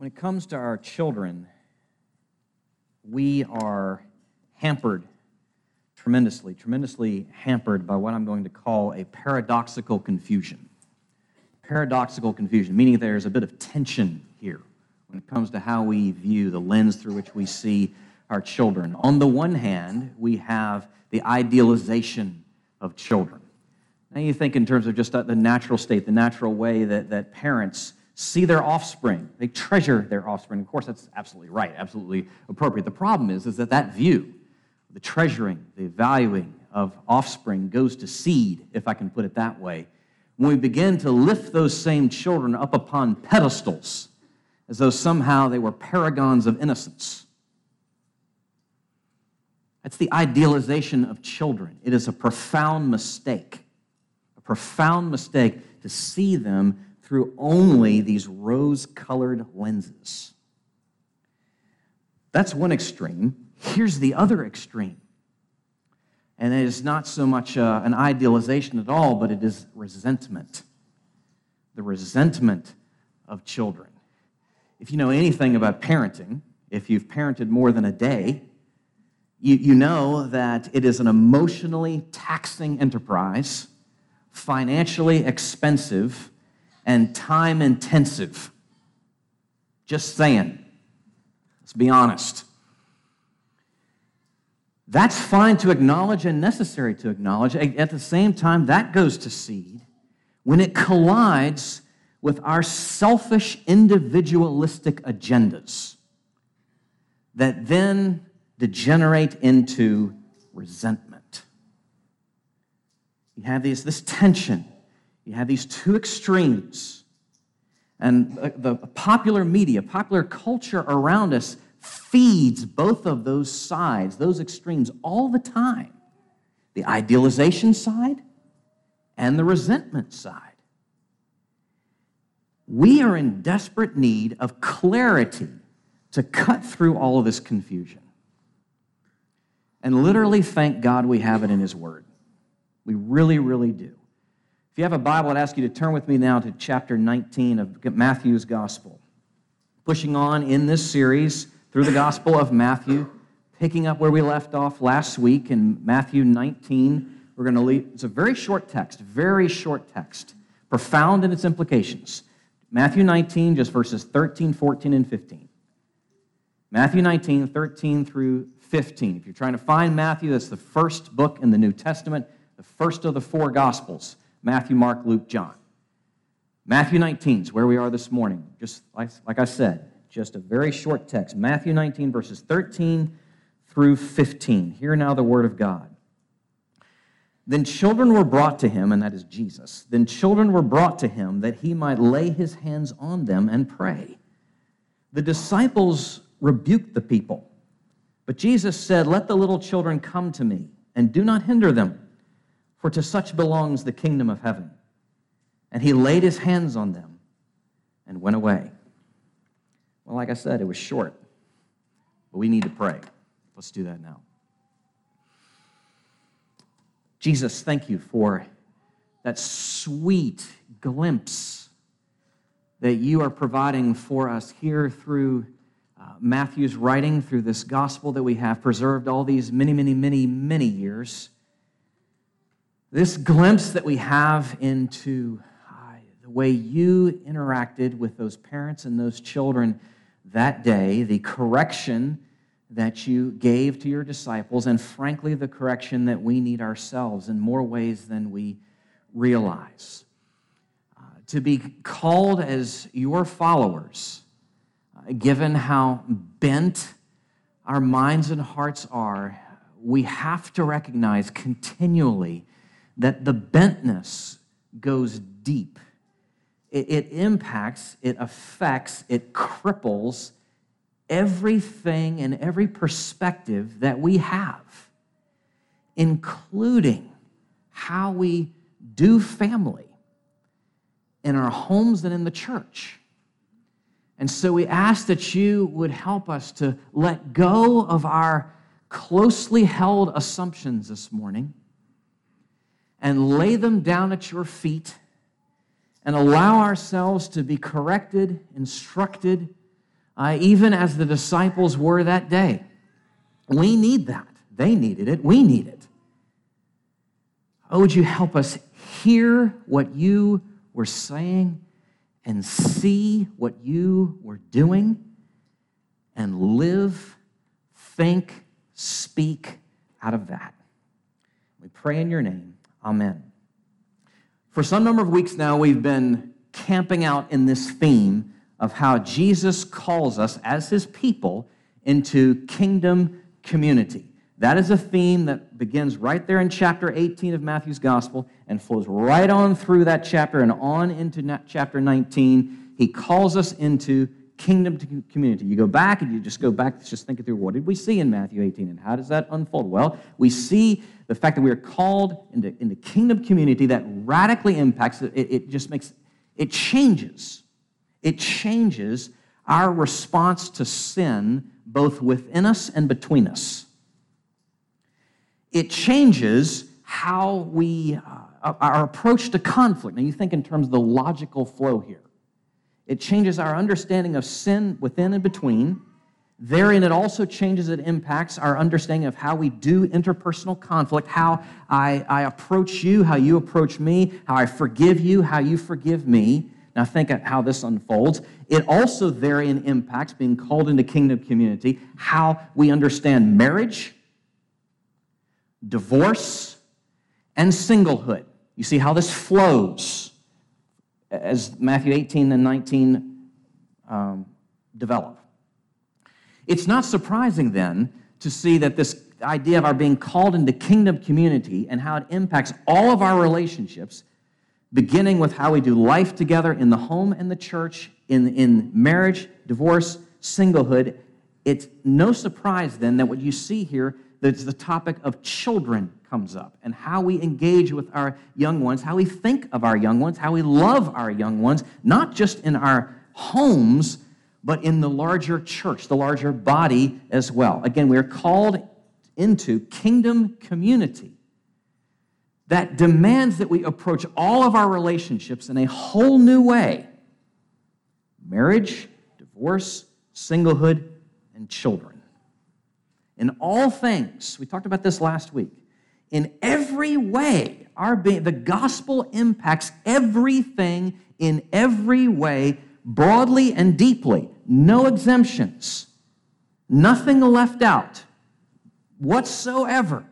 When it comes to our children, we are hampered tremendously, tremendously hampered by what I'm going to call a paradoxical confusion. Paradoxical confusion, meaning there's a bit of tension here when it comes to how we view the lens through which we see our children. On the one hand, we have the idealization of children. Now, you think in terms of just the natural state, the natural way that, that parents see their offspring. They treasure their offspring. Of course, that's absolutely right, absolutely appropriate. The problem is, is that that view, the treasuring, the valuing of offspring goes to seed, if I can put it that way, when we begin to lift those same children up upon pedestals as though somehow they were paragons of innocence. That's the idealization of children. It is a profound mistake, a profound mistake to see them through only these rose colored lenses. That's one extreme. Here's the other extreme. And it is not so much uh, an idealization at all, but it is resentment. The resentment of children. If you know anything about parenting, if you've parented more than a day, you, you know that it is an emotionally taxing enterprise, financially expensive, and time intensive. Just saying. Let's be honest. That's fine to acknowledge and necessary to acknowledge. At the same time, that goes to seed when it collides with our selfish, individualistic agendas that then degenerate into resentment. You have these, this tension, you have these two extremes. And the popular media, popular culture around us feeds both of those sides, those extremes, all the time the idealization side and the resentment side. We are in desperate need of clarity to cut through all of this confusion. And literally, thank God we have it in His Word. We really, really do. If you have a Bible, I'd ask you to turn with me now to chapter 19 of Matthew's Gospel. Pushing on in this series through the Gospel of Matthew, picking up where we left off last week in Matthew 19. We're going to leave, it's a very short text, very short text, profound in its implications. Matthew 19, just verses 13, 14, and 15. Matthew 19, 13 through 15. If you're trying to find Matthew, that's the first book in the New Testament, the first of the four Gospels Matthew, Mark, Luke, John. Matthew 19 is where we are this morning. Just like, like I said, just a very short text. Matthew 19, verses 13 through 15. Hear now the word of God. Then children were brought to him, and that is Jesus. Then children were brought to him that he might lay his hands on them and pray. The disciples rebuked the people. But Jesus said, Let the little children come to me, and do not hinder them, for to such belongs the kingdom of heaven. And he laid his hands on them and went away. Well, like I said, it was short, but we need to pray. Let's do that now. Jesus, thank you for that sweet glimpse that you are providing for us here through uh, Matthew's writing through this gospel that we have preserved all these many, many, many, many years. This glimpse that we have into uh, the way you interacted with those parents and those children that day, the correction that you gave to your disciples, and frankly, the correction that we need ourselves in more ways than we realize. Uh, to be called as your followers given how bent our minds and hearts are, we have to recognize continually that the bentness goes deep. It, it, impacts, it affects, it cripples everything and every perspective that we have, including how we do family in our homes and in the church. And so we ask that you would help us to let go of our closely held assumptions this morning and lay them down at your feet and allow ourselves to be corrected, instructed, uh, even as the disciples were that day. We need that. They needed it. We need it. Oh, would you help us hear what you were saying and see what you were doing and live, think, speak out of that. We pray in your name. Amen. For some number of weeks now, we've been camping out in this theme of how Jesus calls us as his people into kingdom community. That is a theme that begins right there in chapter 18 of Matthew's gospel and flows right on through that chapter and on into chapter 19. He calls us into kingdom community. You go back and you just go back, just think it through. What did we see in Matthew 18 and how does that unfold? Well, we see the fact that we are called into, into kingdom community that radically impacts it. It just makes, it changes. It changes our response to sin both within us and between us it changes how we, uh, our approach to conflict. Now, you think in terms of the logical flow here. It changes our understanding of sin within and between. Therein, it also changes, it impacts our understanding of how we do interpersonal conflict, how I, I approach you, how you approach me, how I forgive you, how you forgive me. Now, think of how this unfolds. It also therein impacts being called into kingdom community, how we understand marriage, divorce, and singlehood. You see how this flows as Matthew 18 and 19 um, develop. It's not surprising then to see that this idea of our being called into kingdom community and how it impacts all of our relationships, beginning with how we do life together in the home and the church, in, in marriage, divorce, singlehood. It's no surprise then that what you see here that the topic of children comes up and how we engage with our young ones, how we think of our young ones, how we love our young ones, not just in our homes, but in the larger church, the larger body as well. Again, we are called into kingdom community that demands that we approach all of our relationships in a whole new way marriage, divorce, singlehood, and children. In all things, we talked about this last week, in every way, our being, the gospel impacts everything in every way, broadly and deeply. No exemptions, nothing left out whatsoever.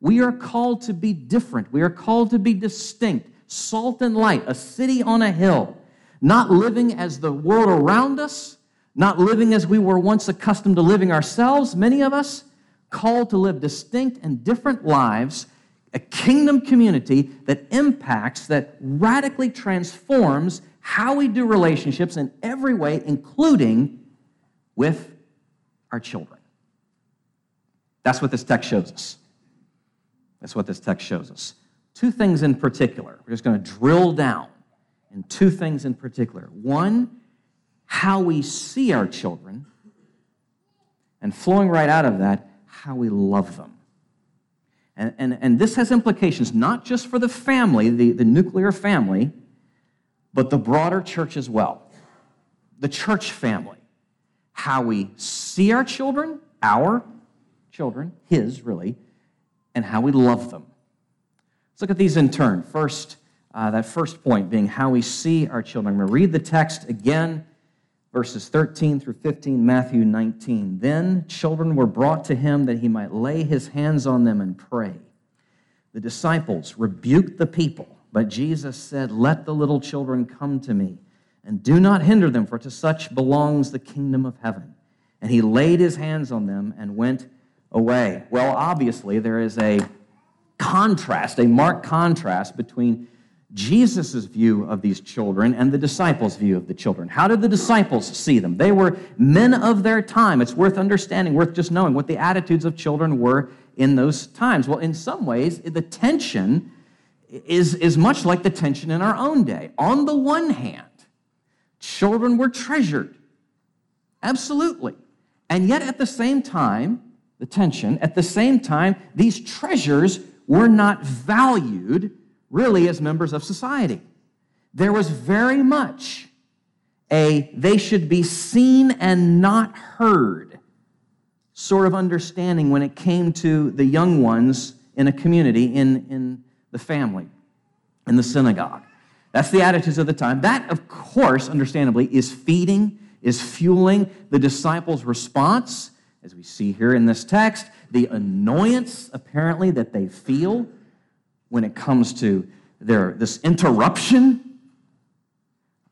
We are called to be different. We are called to be distinct, salt and light, a city on a hill, not living as the world around us, not living as we were once accustomed to living ourselves, many of us, called to live distinct and different lives, a kingdom community that impacts, that radically transforms how we do relationships in every way, including with our children. That's what this text shows us. That's what this text shows us. Two things in particular. We're just going to drill down in two things in particular. One, how we see our children, and flowing right out of that, how we love them. And, and, and this has implications not just for the family, the, the nuclear family, but the broader church as well. The church family. How we see our children, our children, his really, and how we love them. Let's look at these in turn. First, uh, that first point being how we see our children. I'm going to read the text again verses 13 through 15, Matthew 19. Then children were brought to him that he might lay his hands on them and pray. The disciples rebuked the people, but Jesus said, Let the little children come to me, and do not hinder them, for to such belongs the kingdom of heaven. And he laid his hands on them and went away. Well, obviously, there is a contrast, a marked contrast between Jesus' view of these children and the disciples' view of the children. How did the disciples see them? They were men of their time. It's worth understanding, worth just knowing what the attitudes of children were in those times. Well, in some ways, the tension is, is much like the tension in our own day. On the one hand, children were treasured, absolutely. And yet, at the same time, the tension, at the same time, these treasures were not valued really as members of society. There was very much a they should be seen and not heard sort of understanding when it came to the young ones in a community, in, in the family, in the synagogue. That's the attitudes of the time. That, of course, understandably, is feeding, is fueling the disciples' response, as we see here in this text, the annoyance, apparently, that they feel when it comes to their, this interruption,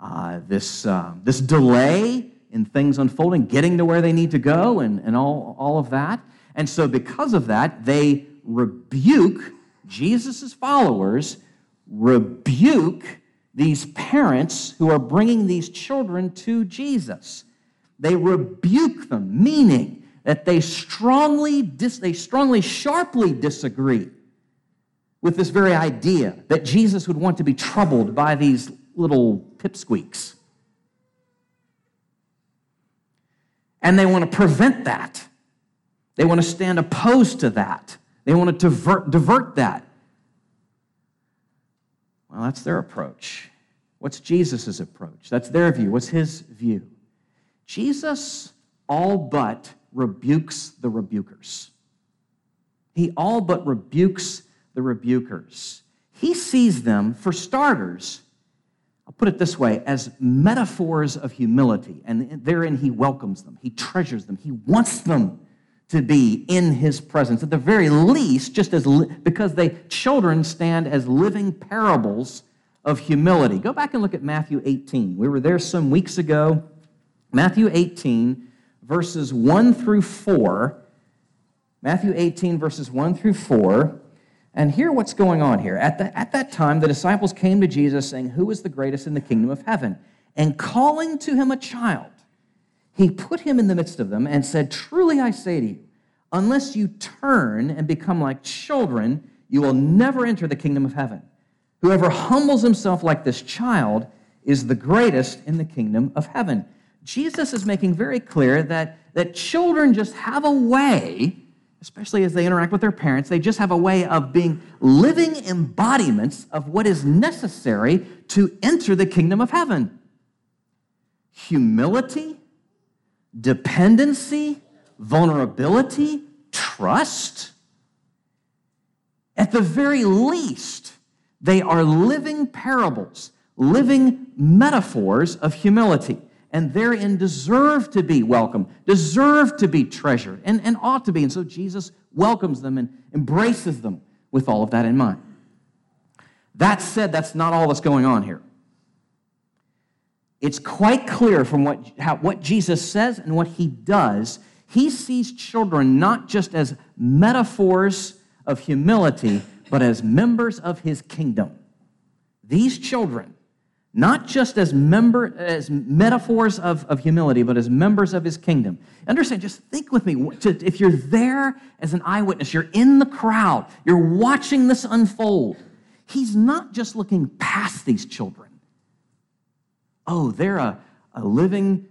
uh, this, uh, this delay in things unfolding, getting to where they need to go, and, and all, all of that. And so, because of that, they rebuke Jesus' followers, rebuke these parents who are bringing these children to Jesus. They rebuke them, meaning that they strongly, dis- they strongly, sharply disagree with this very idea that Jesus would want to be troubled by these little pipsqueaks. And they want to prevent that. They want to stand opposed to that. They want to divert, divert that. Well, that's their approach. What's Jesus' approach? That's their view. What's his view? Jesus all but rebukes the rebukers. He all but rebukes the rebukers. He sees them, for starters, I'll put it this way, as metaphors of humility. And therein he welcomes them, he treasures them, he wants them to be in his presence. At the very least, just as li- because they children stand as living parables of humility. Go back and look at Matthew 18. We were there some weeks ago. Matthew 18, verses 1 through 4. Matthew 18, verses 1 through 4. And hear what's going on here. At, the, at that time, the disciples came to Jesus saying, Who is the greatest in the kingdom of heaven? And calling to him a child, he put him in the midst of them and said, Truly I say to you, unless you turn and become like children, you will never enter the kingdom of heaven. Whoever humbles himself like this child is the greatest in the kingdom of heaven. Jesus is making very clear that, that children just have a way, especially as they interact with their parents, they just have a way of being living embodiments of what is necessary to enter the kingdom of heaven humility, dependency, vulnerability, trust. At the very least, they are living parables, living metaphors of humility, and therein deserve to be welcome, deserve to be treasured, and, and ought to be. And so Jesus welcomes them and embraces them with all of that in mind. That said, that's not all that's going on here. It's quite clear from what, how, what Jesus says and what he does. He sees children not just as metaphors of humility, but as members of his kingdom. These children, not just as member as metaphors of, of humility, but as members of his kingdom. Understand, just think with me. If you're there as an eyewitness, you're in the crowd, you're watching this unfold. He's not just looking past these children. Oh, they're a, a living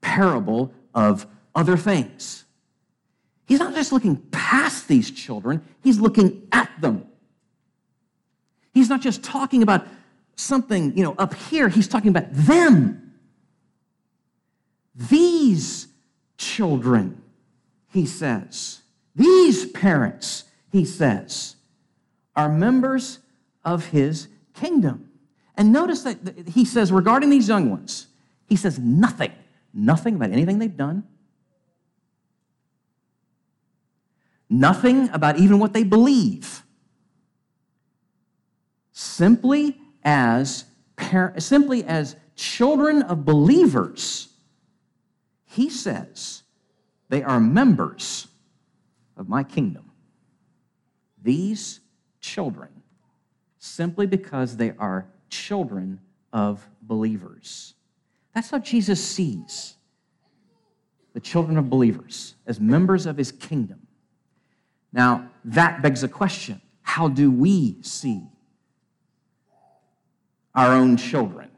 parable of other things. He's not just looking past these children, he's looking at them. He's not just talking about something, you know, up here, he's talking about them. These children, he says, these parents, he says, are members of his kingdom. And notice that he says regarding these young ones, he says nothing, nothing about anything they've done, nothing about even what they believe simply as simply as children of believers, he says they are members of my kingdom. These children, simply because they are children of believers. That's how Jesus sees the children of believers as members of his kingdom. Now, that begs a question how do we see our own children?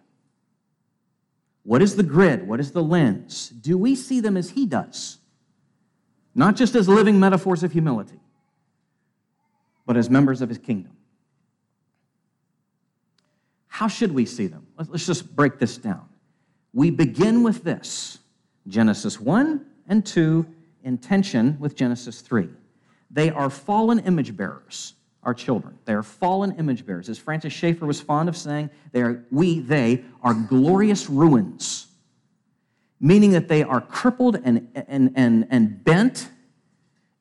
What is the grid? What is the lens? Do we see them as he does? Not just as living metaphors of humility, but as members of his kingdom. How should we see them? Let's just break this down. we begin with this Genesis 1 and 2 in tension with Genesis 3. They are fallen image bearers, our children. They are fallen image bearers. As Francis Schaeffer was fond of saying, they are, we, they, are glorious ruins, meaning that they are crippled and, and, and, and bent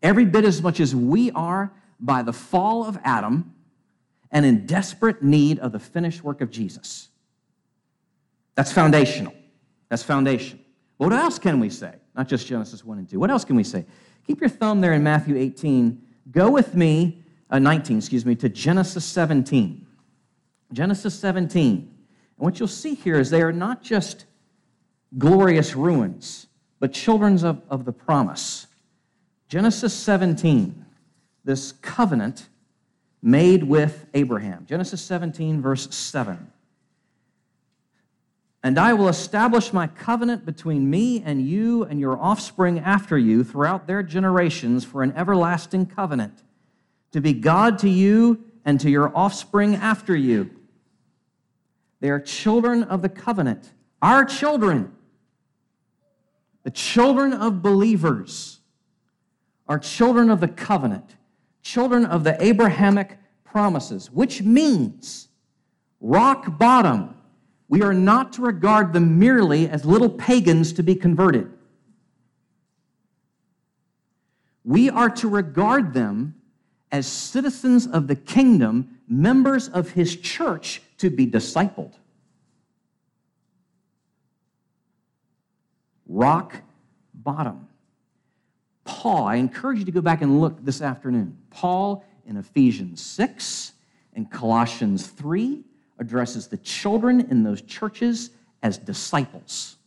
every bit as much as we are by the fall of Adam and in desperate need of the finished work of Jesus. That's foundational. That's foundational. What else can we say? Not just Genesis 1 and 2. What else can we say? Keep your thumb there in Matthew 18. Go with me, uh, 19, excuse me, to Genesis 17. Genesis 17. And what you'll see here is they are not just glorious ruins, but children of, of the promise. Genesis 17, this covenant made with Abraham. Genesis 17, verse 7. And I will establish my covenant between me and you and your offspring after you throughout their generations for an everlasting covenant, to be God to you and to your offspring after you. They are children of the covenant, our children, the children of believers, are children of the covenant, children of the Abrahamic promises, which means rock bottom we are not to regard them merely as little pagans to be converted. We are to regard them as citizens of the kingdom, members of his church to be discipled. Rock bottom. Paul, I encourage you to go back and look this afternoon. Paul in Ephesians 6 and Colossians 3 addresses the children in those churches as disciples,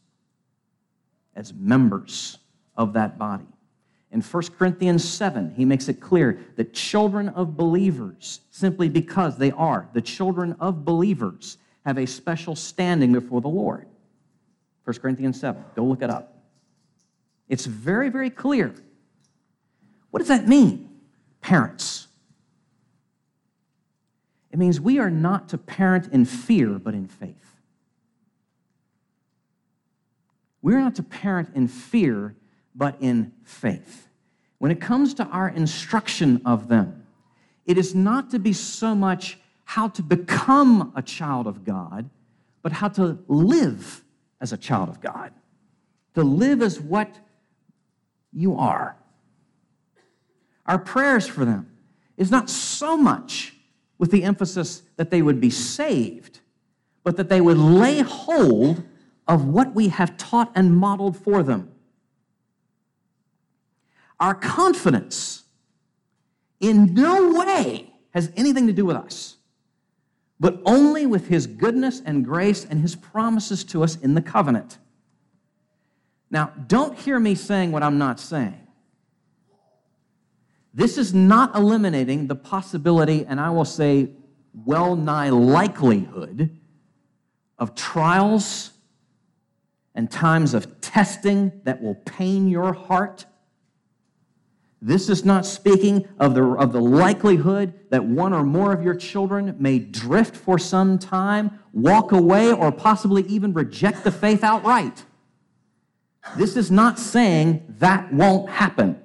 as members of that body. In 1 Corinthians 7, he makes it clear that children of believers, simply because they are the children of believers, have a special standing before the Lord. 1 Corinthians 7, go look it up. It's very, very clear. What does that mean, parents? It means we are not to parent in fear, but in faith. We're not to parent in fear, but in faith. When it comes to our instruction of them, it is not to be so much how to become a child of God, but how to live as a child of God. To live as what you are. Our prayers for them is not so much with the emphasis that they would be saved, but that they would lay hold of what we have taught and modeled for them. Our confidence in no way has anything to do with us, but only with His goodness and grace and His promises to us in the covenant. Now, don't hear me saying what I'm not saying. This is not eliminating the possibility, and I will say well nigh likelihood, of trials and times of testing that will pain your heart. This is not speaking of the, of the likelihood that one or more of your children may drift for some time, walk away, or possibly even reject the faith outright. This is not saying that won't happen.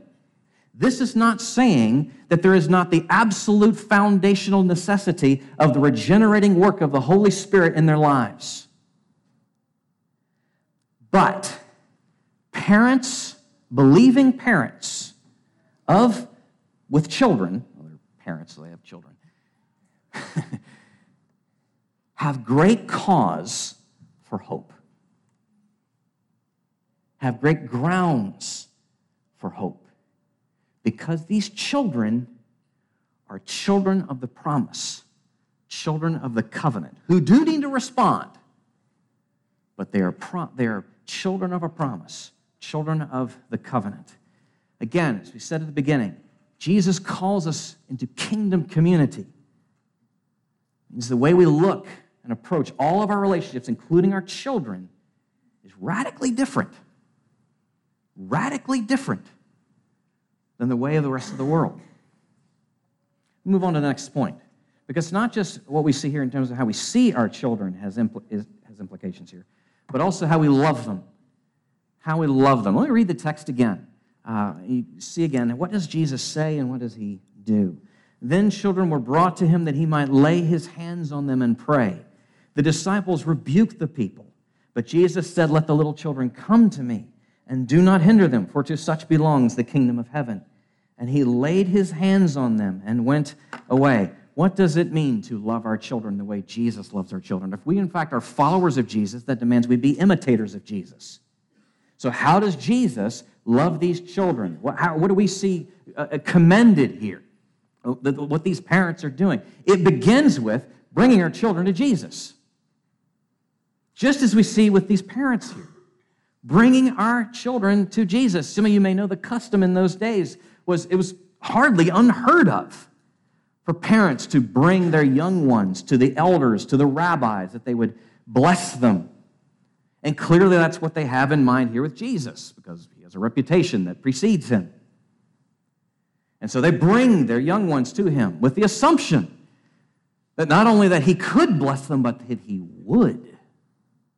This is not saying that there is not the absolute foundational necessity of the regenerating work of the Holy Spirit in their lives. But parents, believing parents of with children, well, they're parents, so they have children, have great cause for hope. Have great grounds for hope because these children are children of the promise, children of the covenant, who do need to respond, but they are, pro- they are children of a promise, children of the covenant. Again, as we said at the beginning, Jesus calls us into kingdom community. It means the way we look and approach all of our relationships, including our children, is radically different. Radically different than the way of the rest of the world. Move on to the next point. Because not just what we see here in terms of how we see our children has, impl- is, has implications here, but also how we love them. How we love them. Let me read the text again. Uh, you see again, what does Jesus say and what does he do? Then children were brought to him that he might lay his hands on them and pray. The disciples rebuked the people, but Jesus said, Let the little children come to me, and do not hinder them, for to such belongs the kingdom of heaven. And he laid his hands on them and went away. What does it mean to love our children the way Jesus loves our children? If we, in fact, are followers of Jesus, that demands we be imitators of Jesus. So, how does Jesus love these children? What, how, what do we see uh, uh commended here? Uh, what these parents are doing. It begins with bringing our children to Jesus. Just as we see with these parents here, bringing our children to Jesus. Some of you may know the custom in those days was it was hardly unheard of for parents to bring their young ones to the elders, to the rabbis, that they would bless them. And clearly that's what they have in mind here with Jesus, because he has a reputation that precedes him. And so they bring their young ones to him with the assumption that not only that he could bless them, but that he would.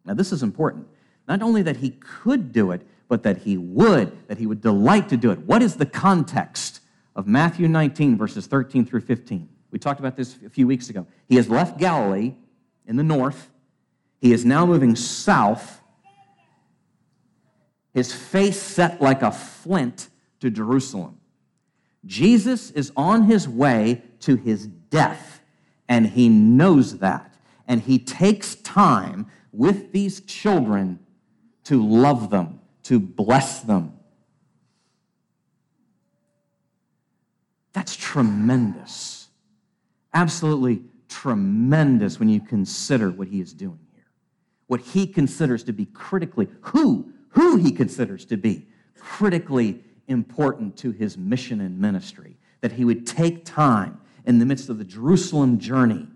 Now, this is important. Not only that he could do it, but that he would, that he would delight to do it. What is the context of Matthew 19, verses 13 through 15? We talked about this a few weeks ago. He has left Galilee in the north, he is now moving south, his face set like a flint to Jerusalem. Jesus is on his way to his death, and he knows that. And he takes time with these children to love them, to bless them. That's tremendous. Absolutely tremendous when you consider what he is doing here. What he considers to be critically, who, who he considers to be critically important to his mission and ministry, that he would take time in the midst of the Jerusalem journey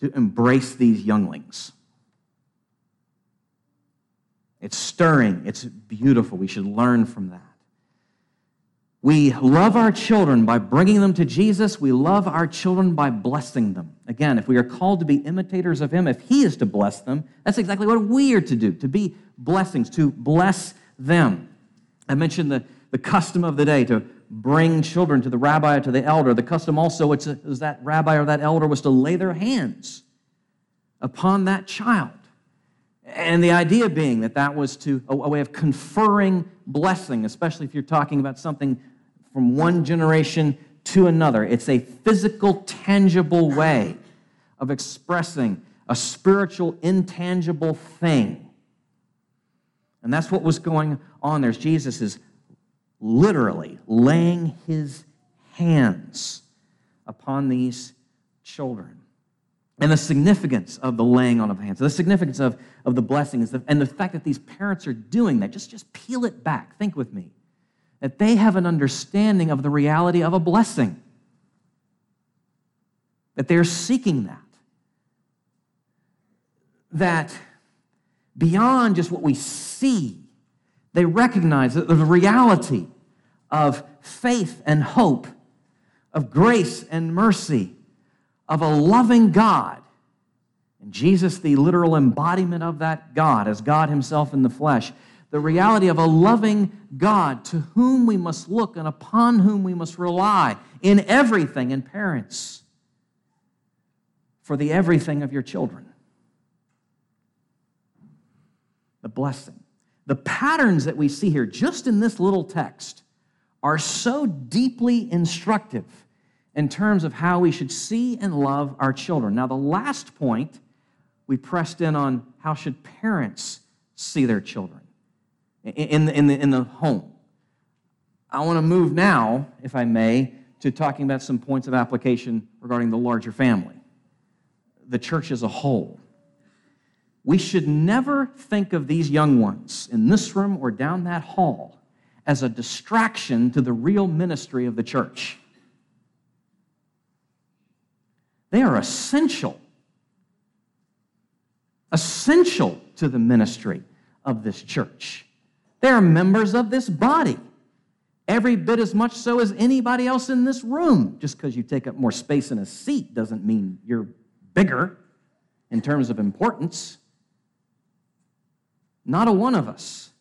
to embrace these younglings. It's stirring, it's beautiful. We should learn from that. We love our children by bringing them to Jesus. We love our children by blessing them. Again, if we are called to be imitators of Him, if He is to bless them, that's exactly what we are to do, to be blessings, to bless them. I mentioned the the custom of the day to bring children to the rabbi or to the elder. The custom also was that rabbi or that elder was to lay their hands upon that child. And the idea being that that was to a, a way of conferring blessing, especially if you're talking about something from one generation to another. It's a physical, tangible way of expressing a spiritual, intangible thing. And that's what was going on there. Jesus is literally laying his hands upon these children. And the significance of the laying on of hands, the significance of, of the blessings, and the fact that these parents are doing that, just, just peel it back. Think with me. That they have an understanding of the reality of a blessing, that they're seeking that. That beyond just what we see, they recognize that the reality of faith and hope, of grace and mercy, of a loving God. And Jesus, the literal embodiment of that God, as God Himself in the flesh, the reality of a loving God to whom we must look and upon whom we must rely in everything, in parents, for the everything of your children. The blessing. The patterns that we see here, just in this little text, are so deeply instructive in terms of how we should see and love our children. Now, the last point, we pressed in on how should parents see their children in the, in the, in the home. I want to move now, if I may, to talking about some points of application regarding the larger family, the church as a whole. We should never think of these young ones in this room or down that hall as a distraction to the real ministry of the church. They are essential, essential to the ministry of this church. They are members of this body, every bit as much so as anybody else in this room. Just because you take up more space in a seat doesn't mean you're bigger in terms of importance. Not a one of us.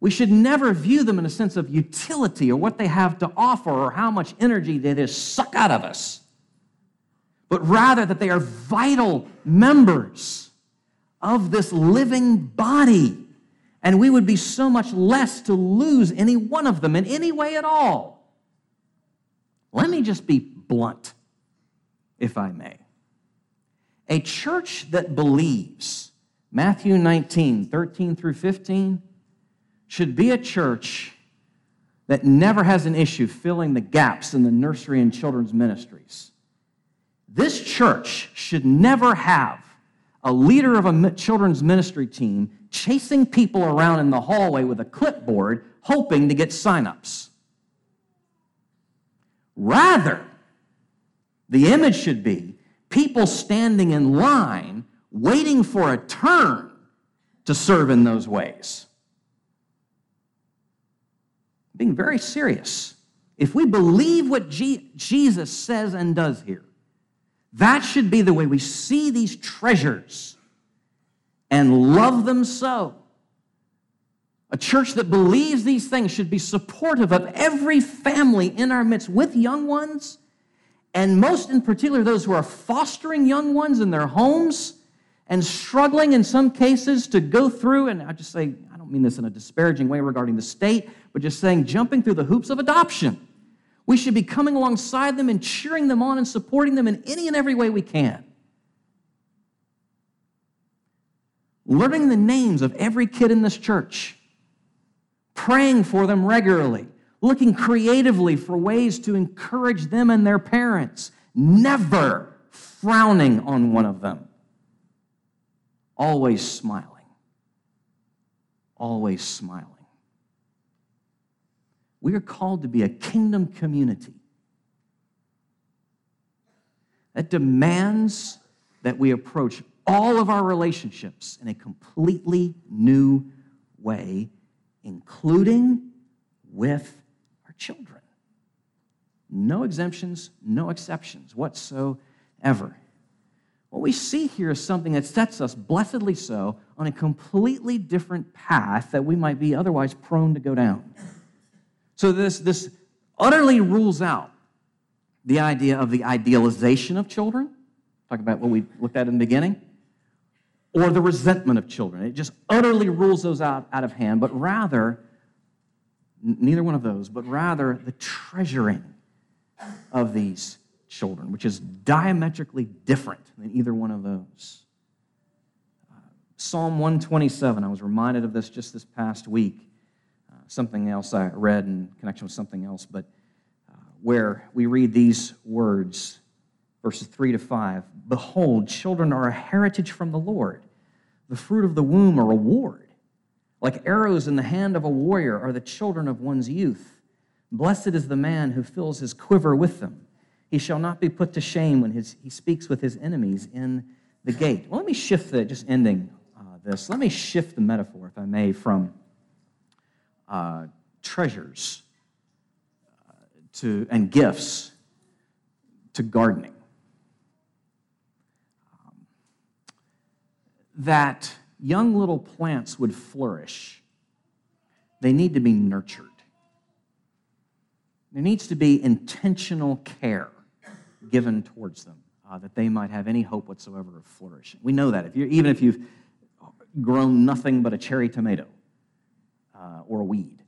We should never view them in a sense of utility or what they have to offer or how much energy they just suck out of us, but rather that they are vital members of this living body. And we would be so much less to lose any one of them in any way at all. Let me just be blunt, if I may. A church that believes Matthew 19, 13 through 15, should be a church that never has an issue filling the gaps in the nursery and children's ministries. This church should never have a leader of a children's ministry team chasing people around in the hallway with a clipboard hoping to get signups. Rather, the image should be people standing in line waiting for a turn to serve in those ways. Being very serious. If we believe what G- Jesus says and does here, that should be the way we see these treasures and love them so. A church that believes these things should be supportive of every family in our midst with young ones, and most in particular, those who are fostering young ones in their homes and struggling in some cases to go through, and I just say, I don't mean this in a disparaging way regarding the state, but just saying jumping through the hoops of adoption. We should be coming alongside them and cheering them on and supporting them in any and every way we can. Learning the names of every kid in this church, praying for them regularly, looking creatively for ways to encourage them and their parents, never frowning on one of them always smiling. Always smiling. We are called to be a kingdom community that demands that we approach all of our relationships in a completely new way, including with our children. No exemptions, no exceptions whatsoever. What we see here is something that sets us, blessedly so, on a completely different path that we might be otherwise prone to go down. So, this, this utterly rules out the idea of the idealization of children, talk about what we looked at in the beginning, or the resentment of children. It just utterly rules those out, out of hand, but rather, neither one of those, but rather the treasuring of these children, which is diametrically different than either one of those. Uh, Psalm 127, I was reminded of this just this past week. Something else I read in connection with something else, but uh, where we read these words, verses 3 to 5 Behold, children are a heritage from the Lord, the fruit of the womb a reward. Like arrows in the hand of a warrior are the children of one's youth. Blessed is the man who fills his quiver with them. He shall not be put to shame when his, he speaks with his enemies in the gate. Well, let me shift the, just ending uh, this, let me shift the metaphor, if I may, from uh, treasures uh, to, and gifts to gardening. Um, that young little plants would flourish, they need to be nurtured. There needs to be intentional care given towards them, uh, that they might have any hope whatsoever of flourishing. We know that. If even if you've grown nothing but a cherry tomato uh, or a weed,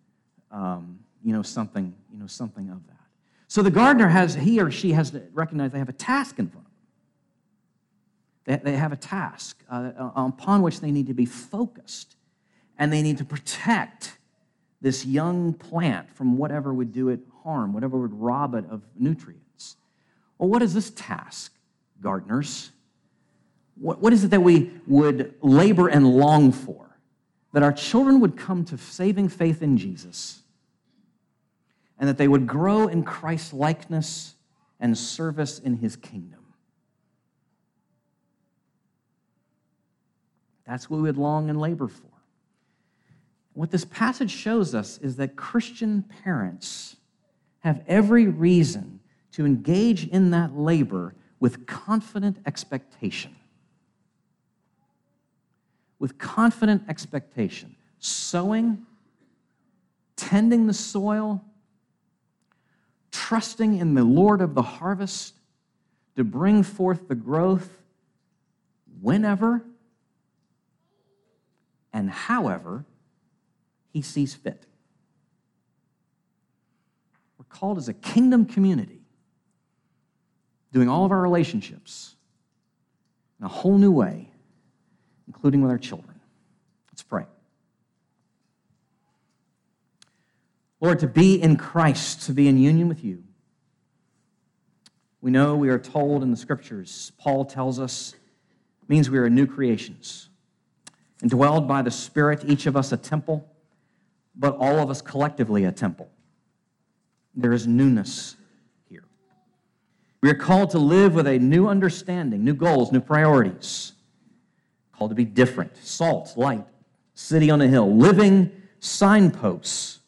um, you know something, you know something of that. So the gardener has, he or she has to recognize they have a task in front of them. They, they have a task uh, upon which they need to be focused, and they need to protect this young plant from whatever would do it harm, whatever would rob it of nutrients. Well, what is this task, gardeners? What, what is it that we would labor and long for? That our children would come to saving faith in Jesus and that they would grow in Christ's likeness and service in his kingdom. That's what we would long and labor for. What this passage shows us is that Christian parents have every reason to engage in that labor with confident expectation. With confident expectation, sowing, tending the soil, trusting in the Lord of the harvest to bring forth the growth whenever and however he sees fit. We're called as a kingdom community, doing all of our relationships in a whole new way, including with our children. Let's pray. Lord, to be in Christ, to be in union with you. We know we are told in the scriptures, Paul tells us, means we are new creations. And dwelled by the Spirit, each of us a temple, but all of us collectively a temple. There is newness here. We are called to live with a new understanding, new goals, new priorities. Called to be different, salt, light, city on a hill, living signposts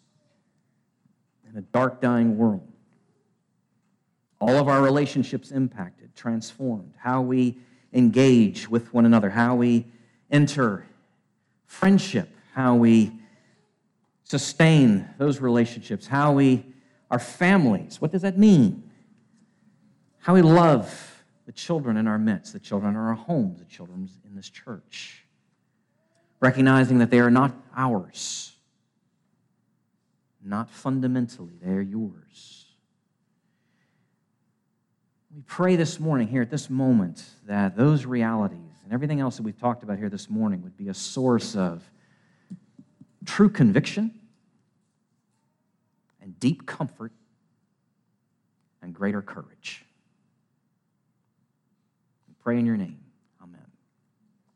in a dark, dying world. All of our relationships impacted, transformed, how we engage with one another, how we enter friendship, how we sustain those relationships, how we our families. What does that mean? How we love the children in our midst, the children in our homes, the children in this church. Recognizing that they are not ours, not fundamentally, they are yours. We pray this morning, here at this moment, that those realities and everything else that we've talked about here this morning would be a source of true conviction and deep comfort and greater courage. Pray in your name.